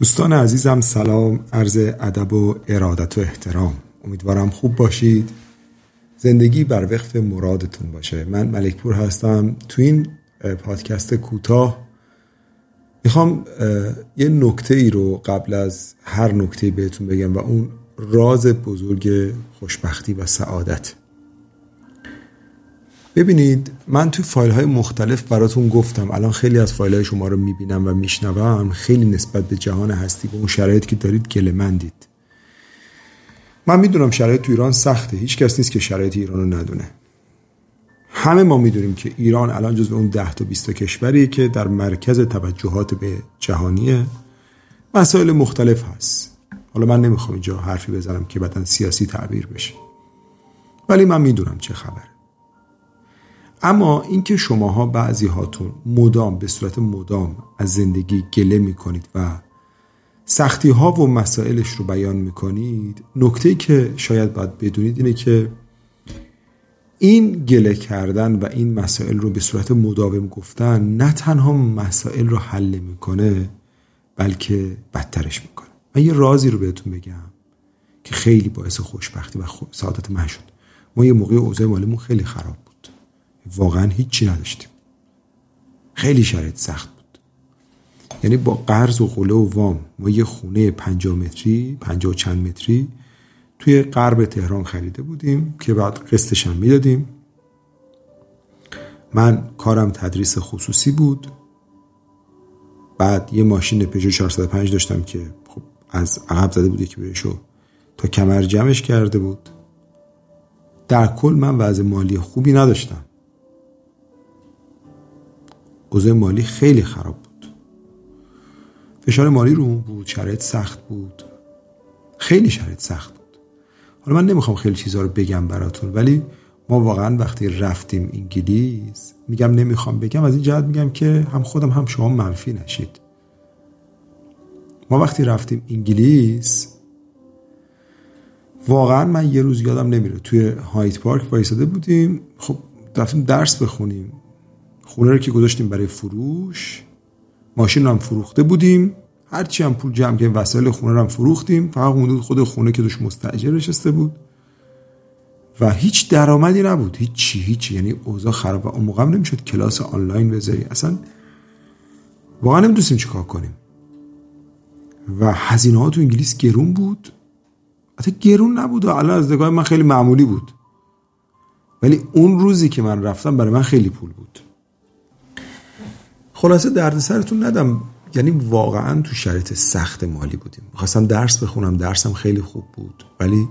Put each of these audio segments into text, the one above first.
دوستان عزیزم سلام عرض ادب و ارادت و احترام. امیدوارم خوب باشید. زندگی بر وقف مرادتون باشه. من ملکپور هستم. تو این پادکست کوتاه می‌خوام یه نکته ای رو قبل از هر نکته بهتون بگم و اون راز بزرگ خوشبختی و سعادت. ببینید من تو فایل های مختلف براتون گفتم. الان خیلی از فایل های شما رو می‌بینم و میشنوم. خیلی نسبت به جهان هستی به اون شرایط که دارید گله مندید من می‌دونم شرایط تو ایران سخته. هیچ کس نیست که شرایط ایران رو ندونه. همه ما می‌دونیم که ایران الان جزو اون ده تا 20 کشوری که در مرکز توجهات به جهانیه. مسائل مختلف هست. حالا من نمی‌خوام اینجا حرفی بزنم که بعدا سیاسی تعبیر بشه. ولی من می‌دونم چه خبره. اما اینکه شماها بعضی هاتون مدام به صورت مدام از زندگی گله می‌کنید و سختی ها و مسائلش رو بیان می‌کنید نکته که شاید باید بدونید اینه که این گله کردن و این مسائل رو به صورت مداوم گفتن نه تنها مسائل رو حل می‌کنه بلکه بدترش می‌کنه. من یه رازی رو بهتون بگم که خیلی باعث خوشبختی و سعادت من شد. ما یه موقع اوضاع مالیمون خیلی خراب واقعا هیچی نداشتیم. خیلی شرایط سخت بود. یعنی با قرض و قله و وام ما یه خونه پنجاه متری پنجاه چند متری توی غرب تهران خریده بودیم که بعد قسطش هم می‌دادیم من کارم تدریس خصوصی بود. بعد یه ماشین پژو 405 داشتم که خب از عقب زده بود که بهشو تا کمر جمعش کرده بود. در کل من وضع مالی خوبی نداشتم. اوضاع مالی خیلی خراب بود. فشار مالی رو بود شرایط سخت بود. خیلی شرایط سخت بود. حالا من نمی‌خوام خیلی چیزها رو بگم براتون ولی ما واقعا وقتی رفتیم انگلیس میگم نمی‌خوام بگم از این جهت میگم که هم خودم هم شما منفی نشید. ما وقتی رفتیم انگلیس واقعا من یه روز یادم نمیره توی هایت پارک وایساده بودیم خب رفتیم درس بخونیم. خونه رو که گذاشتیم برای فروش ماشین هم فروخته بودیم. هرچی هم پول جمع کردیم وسایل خونه رو هم فروختیم. فقط مونده خود خونه که دوش مستاجر نشسته بود. و هیچ درآمدی نبود. هیچی هیچی. یعنی اوضاع خراب و اون موقع نمی‌شد کلاس آنلاین بذاری. اصلا واقعا نمی‌دونستیم چیکار کنیم. و هزینه ها تو انگلیس گرون بود. حتی گرون نبود و الان از نگاه من خیلی معمولی بود. ولی اون روزی که من رفتم برای من خیلی پول بود. خلاصه درد سرتون ندم. یعنی واقعا تو شرایط سخت مالی بودیم. می‌خواستم درس بخونم درسم خیلی خوب بود ولی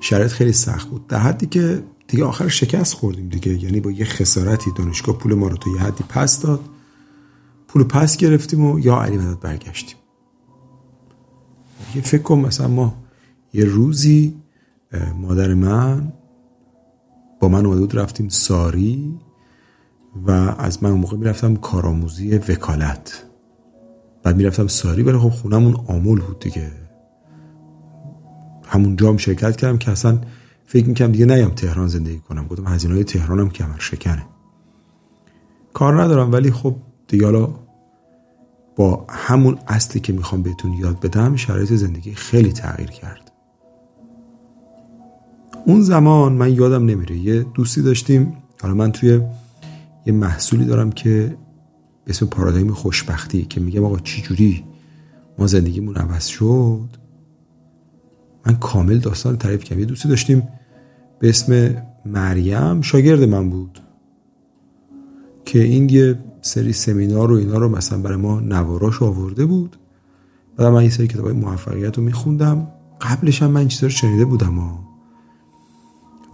شرایط خیلی سخت بود. در حدی که دیگه آخر شکست خوردیم دیگه. یعنی با یه خسارتی دانشگاه پول ما رو تا یه حدی پس داد. پول پس گرفتیم و یا علی مدد برگشتیم. یه فکر کن مثلا ما یه روزی مادر من با من اومده بود رفتیم ساری. و از من موقع می‌رفتم کارآموزی وکالت. بعد می‌رفتم ساری ولی خب خونمون آمول بود دیگه. همونجا هم شرکت کردم که اصلا فکر می‌کنم دیگه نیام تهران زندگی کنم. گفتم هزینه های تهرانم کمر شکنه. کار ندارم ولی خب دیگه حالا با همون اصلی که می‌خوام بهتون یاد بدم شرایط زندگی خیلی تغییر کرد. اون زمان من یادم نمیره یه دوستی داشتیم. حالا من توی یه محصولی دارم که به اسم پارادایم خوشبختی که میگم آقا چی جوری ما زندگیمون عوض شد؟ من کامل داستان تعریف کردم. یه دوستی داشتیم به اسم مریم شاگرد من بود که این یه سری سمینار و اینا رو مثلا برای ما نواراش آورده بود. بعد من یه سری کتاب موفقیت رو میخوندم. قبلش هم من چیزا رو شنیده بودم.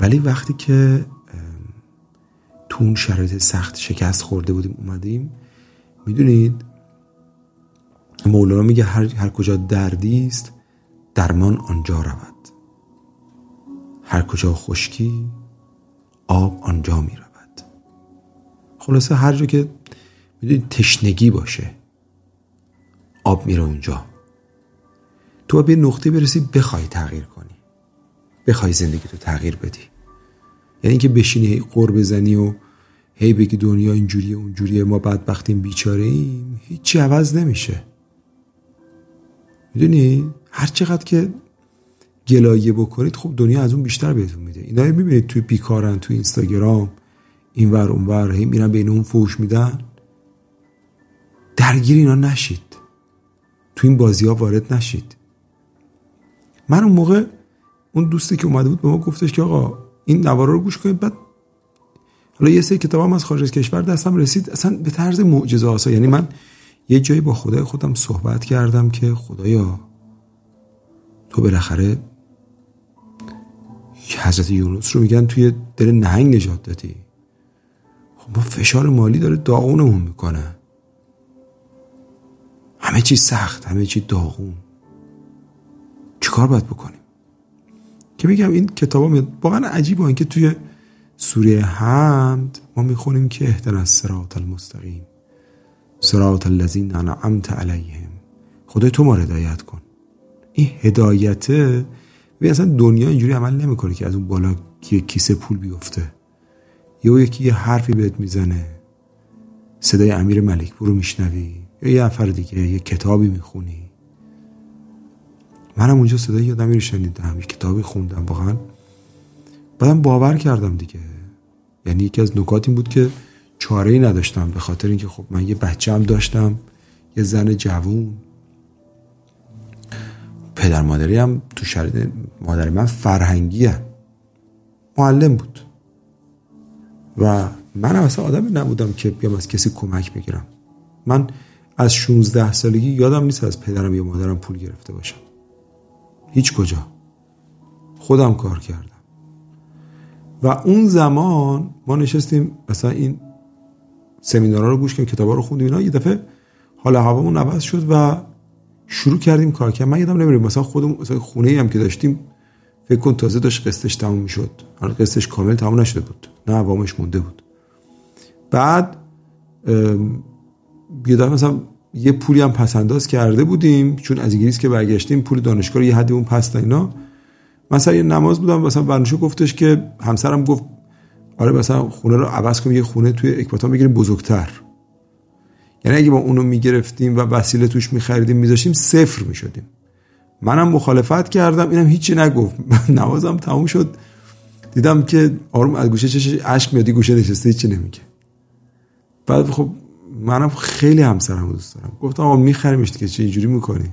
ولی وقتی که تو اون شرایط سخت شکست خورده بودیم اومدیم. می‌دونید؟ مولانا میگه هر, هر کجا دردی است درمان آنجا رود. هر کجا خشکی آب آنجا می رود خلاصه هر جا که می‌دونید تشنگی باشه آب میره اونجا. تو به نقطه برسی بخوای تغییر کنی. بخوای زندگی تو تغییر بدی. یعنی اینکه بشینی قور بزنی و هی بگی دنیا اینجوریه اونجوریه ما وقتی بیچاره ایم هیچی عوض نمیشه. می‌دونی؟ هر چقدر که گلایه بکنید خب دنیا از اون بیشتر بهتون میده. اینا می‌بینید توی بیکارن توی اینستاگرام این ور اون ور هی میرن بین اون فوش میدن. درگیر اینا نشید. تو این بازی ها وارد نشید. من اون موقع اون دوستی که اومده بود به ما گفتش که آقا این نوارا رو گوش کنید بعد حالا یه سری کتاب هم از خارج از کشور دستم رسید. اصلا به طرز معجزه آسا یعنی من یه جایی با خدای خودم صحبت کردم که خدایا تو بالاخره حضرت یونس رو میگن توی دل نهنگ نجات دادی. خب ما فشار مالی داره داغونمون می‌کنه. همه چی سخت همه چی داغون. چیکار باید بکنیم؟ که بگم این کتاب واقعا عجیبه اینکه توی سوره حمد ما می‌خونیم که اهدنا الصراط المستقیم. صراط الذین انعمت علیهم. خدای تو ما هدایت کن. این هدایته و اصلا دنیا اینجوری عمل نمی‌کنه که از اون بالا کیسه پول بیفته. یا یکی یه حرفی بهت می‌زنه. صدای امیر ملک برو میشنوی. یا یه نفر دیگه یه کتابی می‌خونی. منم اونجا صدای یادم رو شنیدم. یه کتابی خوندم واقعا. بعدم باور کردم دیگه. یعنی یکی از نکات این بود که چاره ای نداشتم به خاطر اینکه خب من یه بچه هم داشتم یه زن جوون. پدر مادری هم تو شرایط مادر من فرهنگیه معلم بود. و من اصلا آدمی نبودم که بیام از کسی کمک بگیرم. من از 16 سالگی یادم نیست از پدرم یا مادرم پول گرفته باشم. هیچ کجا. خودم کار کردم. و اون زمان ما نشستیم مثلا این سمینارها رو گوش کردیم کتابا رو خوندیم اینا یه دفعه حال هوامون عوض شد و شروع کردیم کار کردن. من یادم نمیره مثلا خودم مثلا خونه هم که داشتیم فکر کن تازه داشت قسطش تموم می‌شد. حالا قسطش کامل تموم نشده بود. نه عوامش مونده بود. بعد یه دفعه مثلا یه پولی هم پس انداز کرده بودیم چون از انگلیس که برگشتیم پول دانشگاه یه حدی اون پس اینا. مثلا یه نماز بودم مثلا برنشو گفتش که همسرم گفت آره مثلا خونه رو عوض کنیم یه خونه توی اکباتان بگیریم بزرگتر. یعنی اگه با اونو می‌گرفتیم و وسیله توش میخریدیم میذاشتیم صفر می‌شدیم. منم مخالفت کردم اینم هیچی نگفت. نوازم تموم شد. دیدم که آروم از گوشه چش اشک میادی گوشه نشسته هیچی نمیگه. بعد خب منم خیلی همسرم دوست دارم. گفتم آقا میخریمش که چه اینجوری می‌کنی؟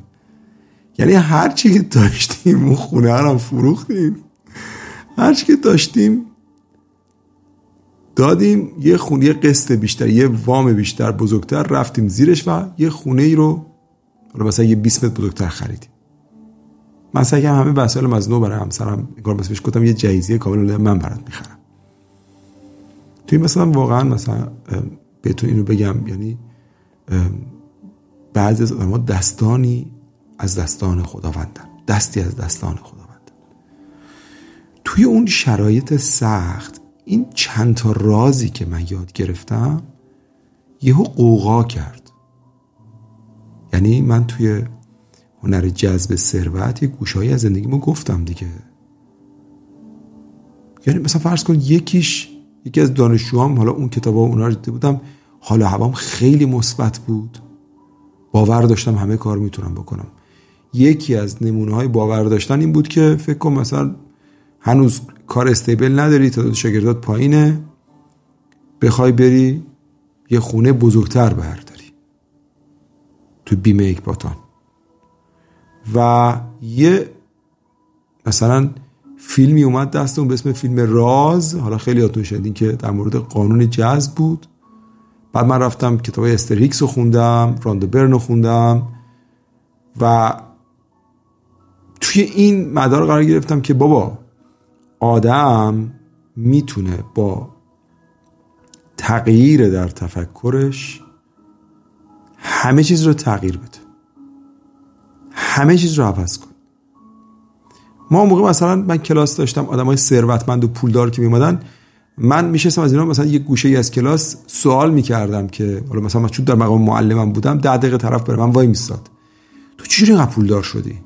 یعنی هر چی که داشتیم اون خونه هم فروختیم. هر چی که داشتیم دادیم یه خونه یه قسط بیشتر یه وام بیشتر بزرگتر رفتیم زیرش و یه خونه ای رو مثلا یه 20 متر بزرگتر خریدیم. مثلا که همه وسایلم از نو برای همسرم کار مثلا گفتم یه جایزه کامل من برات می‌خرم. توی مثلا واقعا مثلا بهتون اینو بگم یعنی بعضی از آدم‌ها دستانی از دستان خداوندن دستی از دستان خداوندن توی اون شرایط سخت این چند تا رازی که من یاد گرفتم یهو قوقا کرد. یعنی من توی هنر جذب ثروت یه گوشهایی از زندگیمو گفتم دیگه. یعنی مثلا فرض کن یکیش یکی از دانشجوام حالا اون کتابا اونا رو دیده بودم حالا هوام خیلی مثبت بود. باور داشتم همه کار می‌تونم بکنم. یکی از نمونه های باور داشتن این بود که فکر کن مثلا هنوز کار استیبل نداری تعداد شاگردات پایینه. بخوای بری یه خونه بزرگتر برداری. تو بیمه اکباتان و یه مثلا فیلمی اومد دستمون به اسم فیلم راز. حالا خیلی یادتون شدین که در مورد قانون جذب بود. بعد من رفتم کتاب استریکس رو خوندم راند برن رو خوندم و توی این مدار قرار گرفتم که بابا آدم می‌تونه با تغییر در تفکرش همه چیز رو تغییر بده. همه چیز رو عوض کن ما موقع مثلا من کلاس داشتم آدم های ثروتمند و پولدار که میمدن من میشستم از اینا مثلا یه گوشه ای از کلاس سوال می‌کردم که حالا مثلا من چون در مقام معلمم بودم ده دقیقه طرف بره من وای میستاد. تو چجوری اینقدر پولدار شدی؟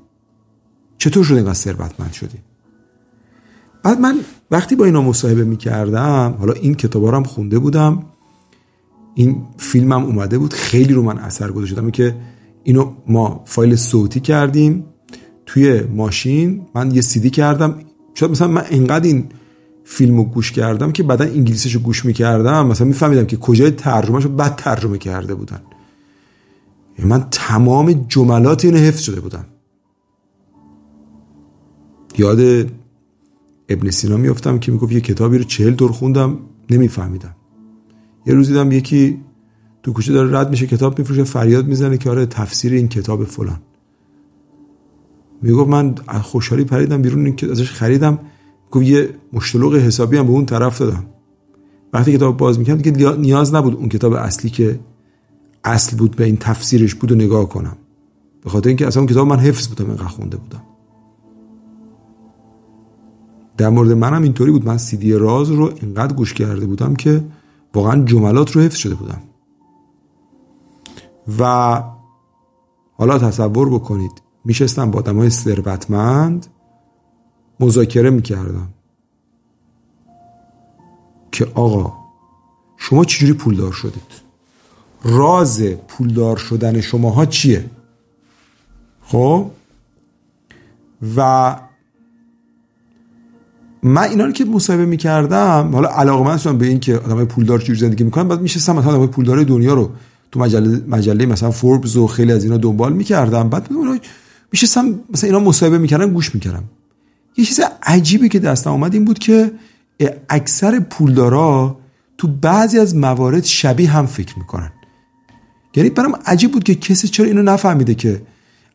چطور شده اینقدر ثروتمند شدی؟ بعد من وقتی با اینا مصاحبه می‌کردم حالا این کتابا رو هم خونده بودم این فیلمم اومده بود خیلی رو من اثر گذاشتم. که اینو ما فایل صوتی کردیم توی ماشین من یه سیدی کردم. شاید مثلا من انقدر این فیلمو گوش کردم که بعدا انگلیسیشو گوش می‌کردم. مثلا میفهمیدم که کجای ترجمهشو بد ترجمه کرده بودن. من تمام جملات اینو حفظ شده بودم. یاد ابن سینا میفتم که می‌گفت یه کتابی رو چهل دور خوندم نمیفهمیدم. یه روز دیدم یکی تو کوچه داره رد میشه کتاب میفروشه فریاد می‌زنه که آره تفسیر این کتاب فلان. می‌گفت من خوشحالی پریدم بیرون این ازش خریدم. گفت یه مشتلق حسابی هم به اون طرف دادم. وقتی کتاب باز می‌کردم که نیاز نبود اون کتاب اصلی که اصل بود به این تفسیرش بود و نگاه کنم. به خاطر اینکه اصلا اون کتاب من حفظ بودم اینقدر خونده بودم. در مورد منم اینطوری بود. من سیدی راز رو اینقدر گوش کرده بودم که واقعا جملات رو حفظ شده بودم. و حالا تصور بکنید میشستم با آدم های ثروتمند مذاکره می‌کردم. که آقا شما چجوری پولدار شدید؟ راز پولدار شدن شماها چیه؟ خب؟ و من اینا رو که مصاحبه می‌کردم حالا علاقه من شدم به این که آدمای پولدار چجوری زندگی می‌کنن بعد میشستم مثلا آدمای پولدار دنیا رو تو مجله مجله مثلا فوربس و خیلی از اینا دنبال می‌کردم. بعد میشستم مثلا اینا مصاحبه می‌کردم گوش می‌کردم. یه چیز عجیبی که دستم اومد این بود که اکثر پولدارا تو بعضی از موارد شبیه هم فکر می‌کنن. یعنی برام عجیب بود که کسی چرا اینو نفهمیده که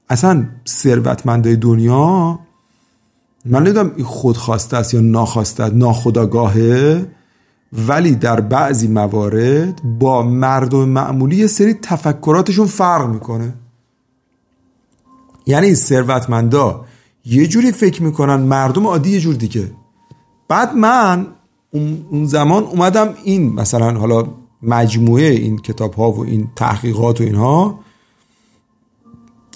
اصلا ثروتمندای دنیا من نمی‌دونم این خودخواسته است یا ناخواسته ناخداگاهه ولی در بعضی موارد با مردم معمولی یه سری تفکراتشون فرق می‌کنه. یعنی ثروتمندا یه جوری فکر می‌کنن مردم عادی یه جور دیگه. بعد من اون زمان اومدم این مثلا حالا مجموعه این کتاب ها و این تحقیقات و اینها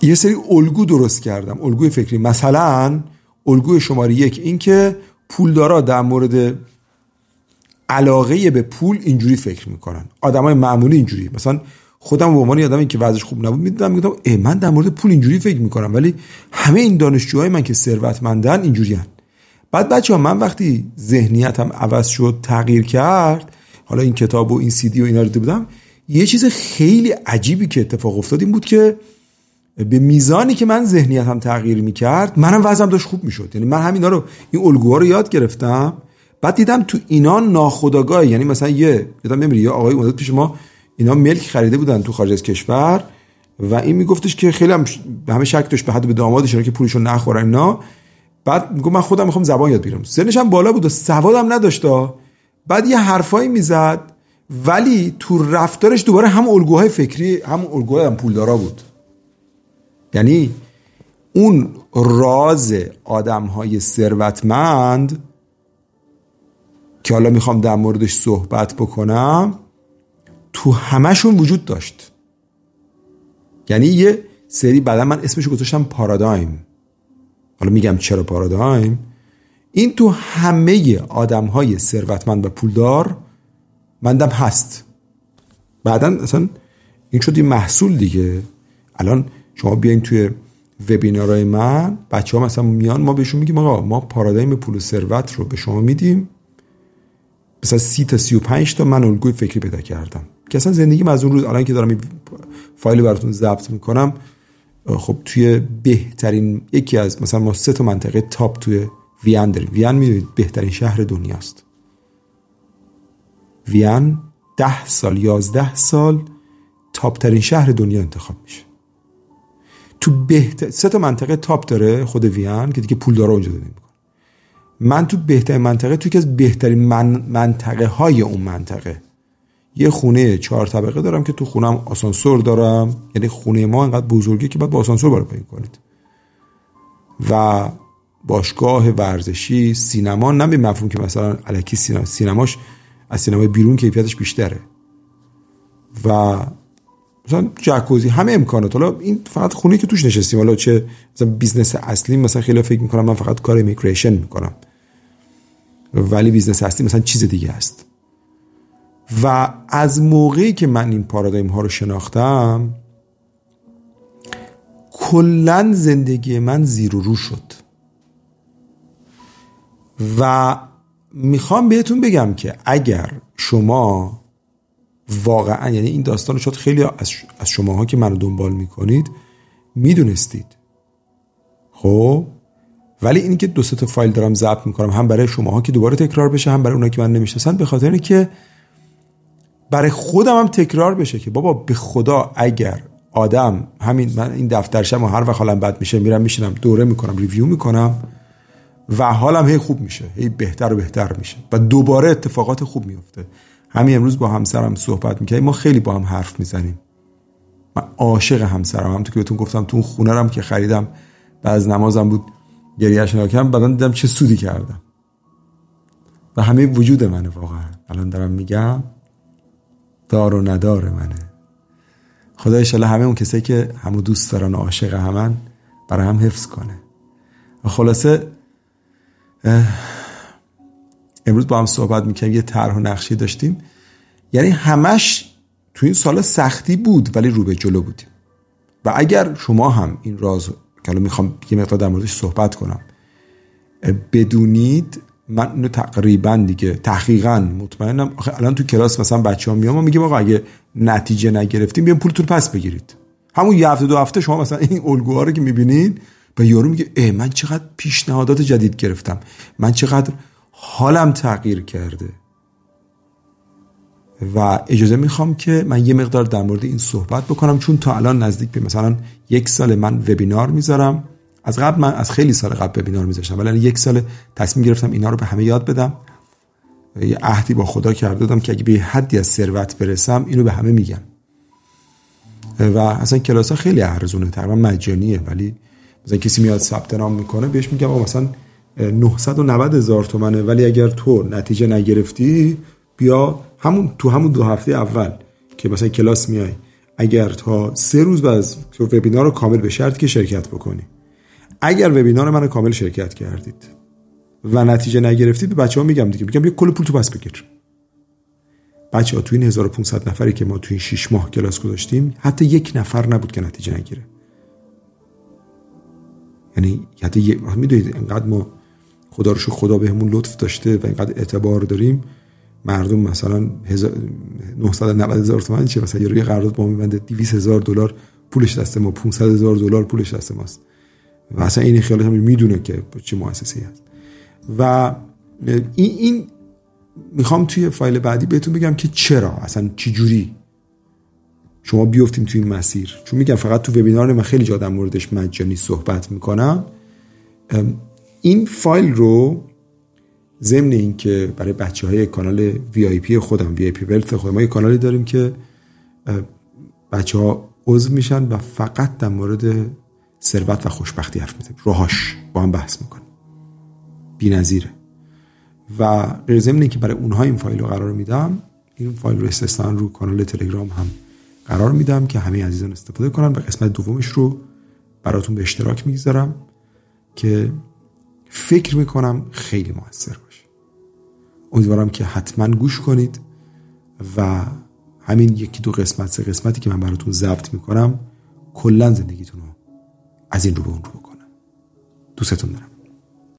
یه سری الگو درست کردم الگوی فکری. مثلا الگوی شماره یک این که پولدارا در مورد علاقه به پول اینجوری فکر می‌کنن. آدمای معمولی اینجوری. مثلا خودم به عنوان آدمی که وضعش خوب نبود می‌دیدم می‌گفتم ای من در مورد پول اینجوری فکر می‌کنم. ولی همه این دانشجوهای من که ثروتمندن اینجوری هن. بعد بچه ها من وقتی ذهنیتم عوض شد تغییر کرد حالا این کتاب و این سیدی و اینا رو بودم یه چیز خیلی عجیبی که اتفاق افتاد این بود که به میزانی که من ذهنیتم تغییر می‌کرد منم وضعم داشت خوب می‌شد. یعنی من همینا رو این الگوها رو یاد گرفتم. بعد دیدم تو اینا ناخداگاه یعنی مثلا یه یادم نمیره یه آقای اومد پیش ما اینا ملک خریده بودن تو خارج از کشور. و این میگفتش که خیلی هم همه شک داشت به حد به دامادش که پولشو نخورن اینا. بعد میگم من خودم می‌خوام زبان یاد بگیرم. سنش هم بالا بود و سوادم نداشت. بعد یه حرفایی می‌زد ولی تو رفتارش دوباره هم الگوهای فکری هم الگوهای هم پولدارا بود. یعنی اون راز آدم های ثروتمند که حالا می‌خوام در موردش صحبت بکنم تو همشون وجود داشت. یعنی یه سری بعدا من اسمشو گذاشتم پارادایم. حالا میگم چرا پارادایم؟ این تو همه آدم های ثروتمند و پولدار مندم هست. بعدا اصلا این شد یه محصول دیگه. الان شما بیاین توی وبینارهای من بچه ها مثلا میان ما بهشون میگیم آقا ما پارادایم پول و ثروت رو به شما میدیم. مثلا سی تا سی و پنج تا من الگوی فکری پیدا کردم. که اصلا زندگیم از اون روز الان که دارم این فایل براتون ضبط می‌کنم خب توی بهترین یکی از مثلا ما سه تا منطقه تاپ توی ویان داریم. ویان می‌دونید بهترین شهر دنیاست. ویان ده سال یازده سال تاپ ترین شهر دنیا انتخاب میشه. تو بهتر سه تا منطقه تاپ داره خود ویان که دیگه پول داره اونجا زندگی می‌کنه من تو بهترین منطقه تو که از بهترین من منطقه های اون منطقه. یه خونه چهار طبقه دارم که تو خونم آسانسور دارم. یعنی خونه ما انقدر بزرگی که باید با آسانسور بالا پایین کنید. و باشگاه ورزشی سینما نه به مفهوم که مثلا الکی سینما سینماش از سینمای بیرون کیفیتش بیشتره. و مثلا جکوزی همه امکانات. حالا این فقط خونه که توش نشستیم. حالا چه مثلا business اصلی مثلا خیلی فکر می‌کنم من فقط کار immigration می‌کنم. ولی business اصلی مثلا چیز دیگه است. و از موقعی که من این پارادایم ها رو شناختم کلا زندگی من زیر و رو شد. و می‌خوام بهتون بگم که اگر شما واقعا یعنی این داستان شد خیلی از شماها که منو دنبال می‌کنید می‌دونستید. خب؟ ولی اینی که دو تا فایل دارم ضبط می‌کنم هم برای شماها که دوباره تکرار بشه هم برای اونایی که من نمی‌شناسن به خاطر که برای خودم هم تکرار بشه که بابا به خدا اگر آدم همین من این دفترشم و هر وقت حالم بد میشه میرم میشینم دوره می‌کنم ریویو می‌کنم و حالم هی خوب میشه هی بهتر و بهتر میشه و دوباره اتفاقات خوب میفته همین امروز با همسرم صحبت می‌کنیم ما خیلی با هم حرف می‌زنیم. من عاشق همسرم. هم تو که بهتون گفتم تو اون خونه که خریدم بعد از نمازم بود گریهش ناکم بعدا دیدم چه سودی کردم. و همه وجود منه واقعا. الان دارم میگم دار و ندار منه. خدا ایشالا همه اون کسایی که همو دوست دارن و عاشق همن برای هم حفظ کنه. و خلاصه امروز با هم صحبت می‌کنیم یه طرح و نقشی داشتیم. یعنی همش تو این سال سختی بود ولی رو به جلو بودیم. و اگر شما هم این راز که الان می‌خوام یه مقدار در موردش صحبت کنم. بدونید من اینو تقریبا دیگه تحقیقا مطمئنم. آخه الان تو کلاس مثلا بچه ها میام و میگیم آقا اگه نتیجه نگرفتیم بیام پولتون پس بگیرید. همون یه هفته دو هفته شما مثلا این الگوها رو که می‌بینید و یارو میگه ای من چقدر پیشنهادات جدید گرفتم. من چقدر حالم تغییر کرده. و اجازه می‌خوام که من یه مقدار در مورد این صحبت بکنم چون تا الان نزدیک به مثلا یک سال من وبینار می‌ذارم. از قبل من از خیلی سال قبل وبینار میذاشتم ولی یک سال تصمیم گرفتم اینا رو به همه یاد بدم. یه عهدی با خدا کرده دادم که اگه به حدی از ثروت برسم اینو به همه میگم. و اصلا کلاس ها خیلی ارزونه تقریبا مجانیه ولی مثلا کسی میاد ثبت نام می‌کنه بهش میگم مثلا 990 هزار تومنه. ولی اگر تو نتیجه نگرفتی بیا همون تو همون دو هفته اول که مثلا کلاس میای اگر تا سه روز بعد از وبینار رو کامل به شرط که شرکت بکنی. اگر وبینار من کامل شرکت کردید و نتیجه نگرفتید به بچه ها میگم دیگه. میگم یه کل پول تو پس بگیر. بچه ها تو این 1500 نفری که ما تو این 6 ماه کلاس گذاشتیم حتی یک نفر نبود که نتیجه نگیره. یعنی حتی می‌دونید انقدر ما خدا رو خدا بهمون لطف داشته و اینقدر اعتبار داریم. مردم مثلا 990 هزار تومن چه مثلا یه قرارداد با میبنده. 200 هزار دلار پولش دست ما. 500 هزار دلار پولش دست ماست. و اصلا این خیالش هم می‌دونه که چه مؤسسه‌ای هست. و این این می‌خوام توی فایل بعدی بهتون بگم که چرا؟ اصلا چی جوری شما بیفتیم توی این مسیر؟ چون میگم فقط تو وبینار من خیلی جا در موردش مجانی صحبت می‌کنم. این فایل رو ضمن این که برای بچه های کانال وی آی پی خودم وی آی پی ولت خودم ما یه کانالی داریم که بچه ها عضو میشن و فقط در مورد ثروت و خوشبختی حرف می‌زنیم. راهاش با هم بحث می‌کنیم نظیره و غیر ضمن که برای اونها این فایل رو قرار میدم این فایل رو استثنا رو کانال تلگرام هم قرار میدم که همه عزیزان استفاده کنن و قسمت دومش رو براتون به اشتراک می‌گذارم که فکر می‌کنم خیلی موثر باشه. امیدوارم که حتما گوش کنید و همین یکی دو قسمت سه قسمتی که من براتون ضبط می‌کنم کلا زندگیتون رو از این رو به اون رو بکنم. دوستتون دارم.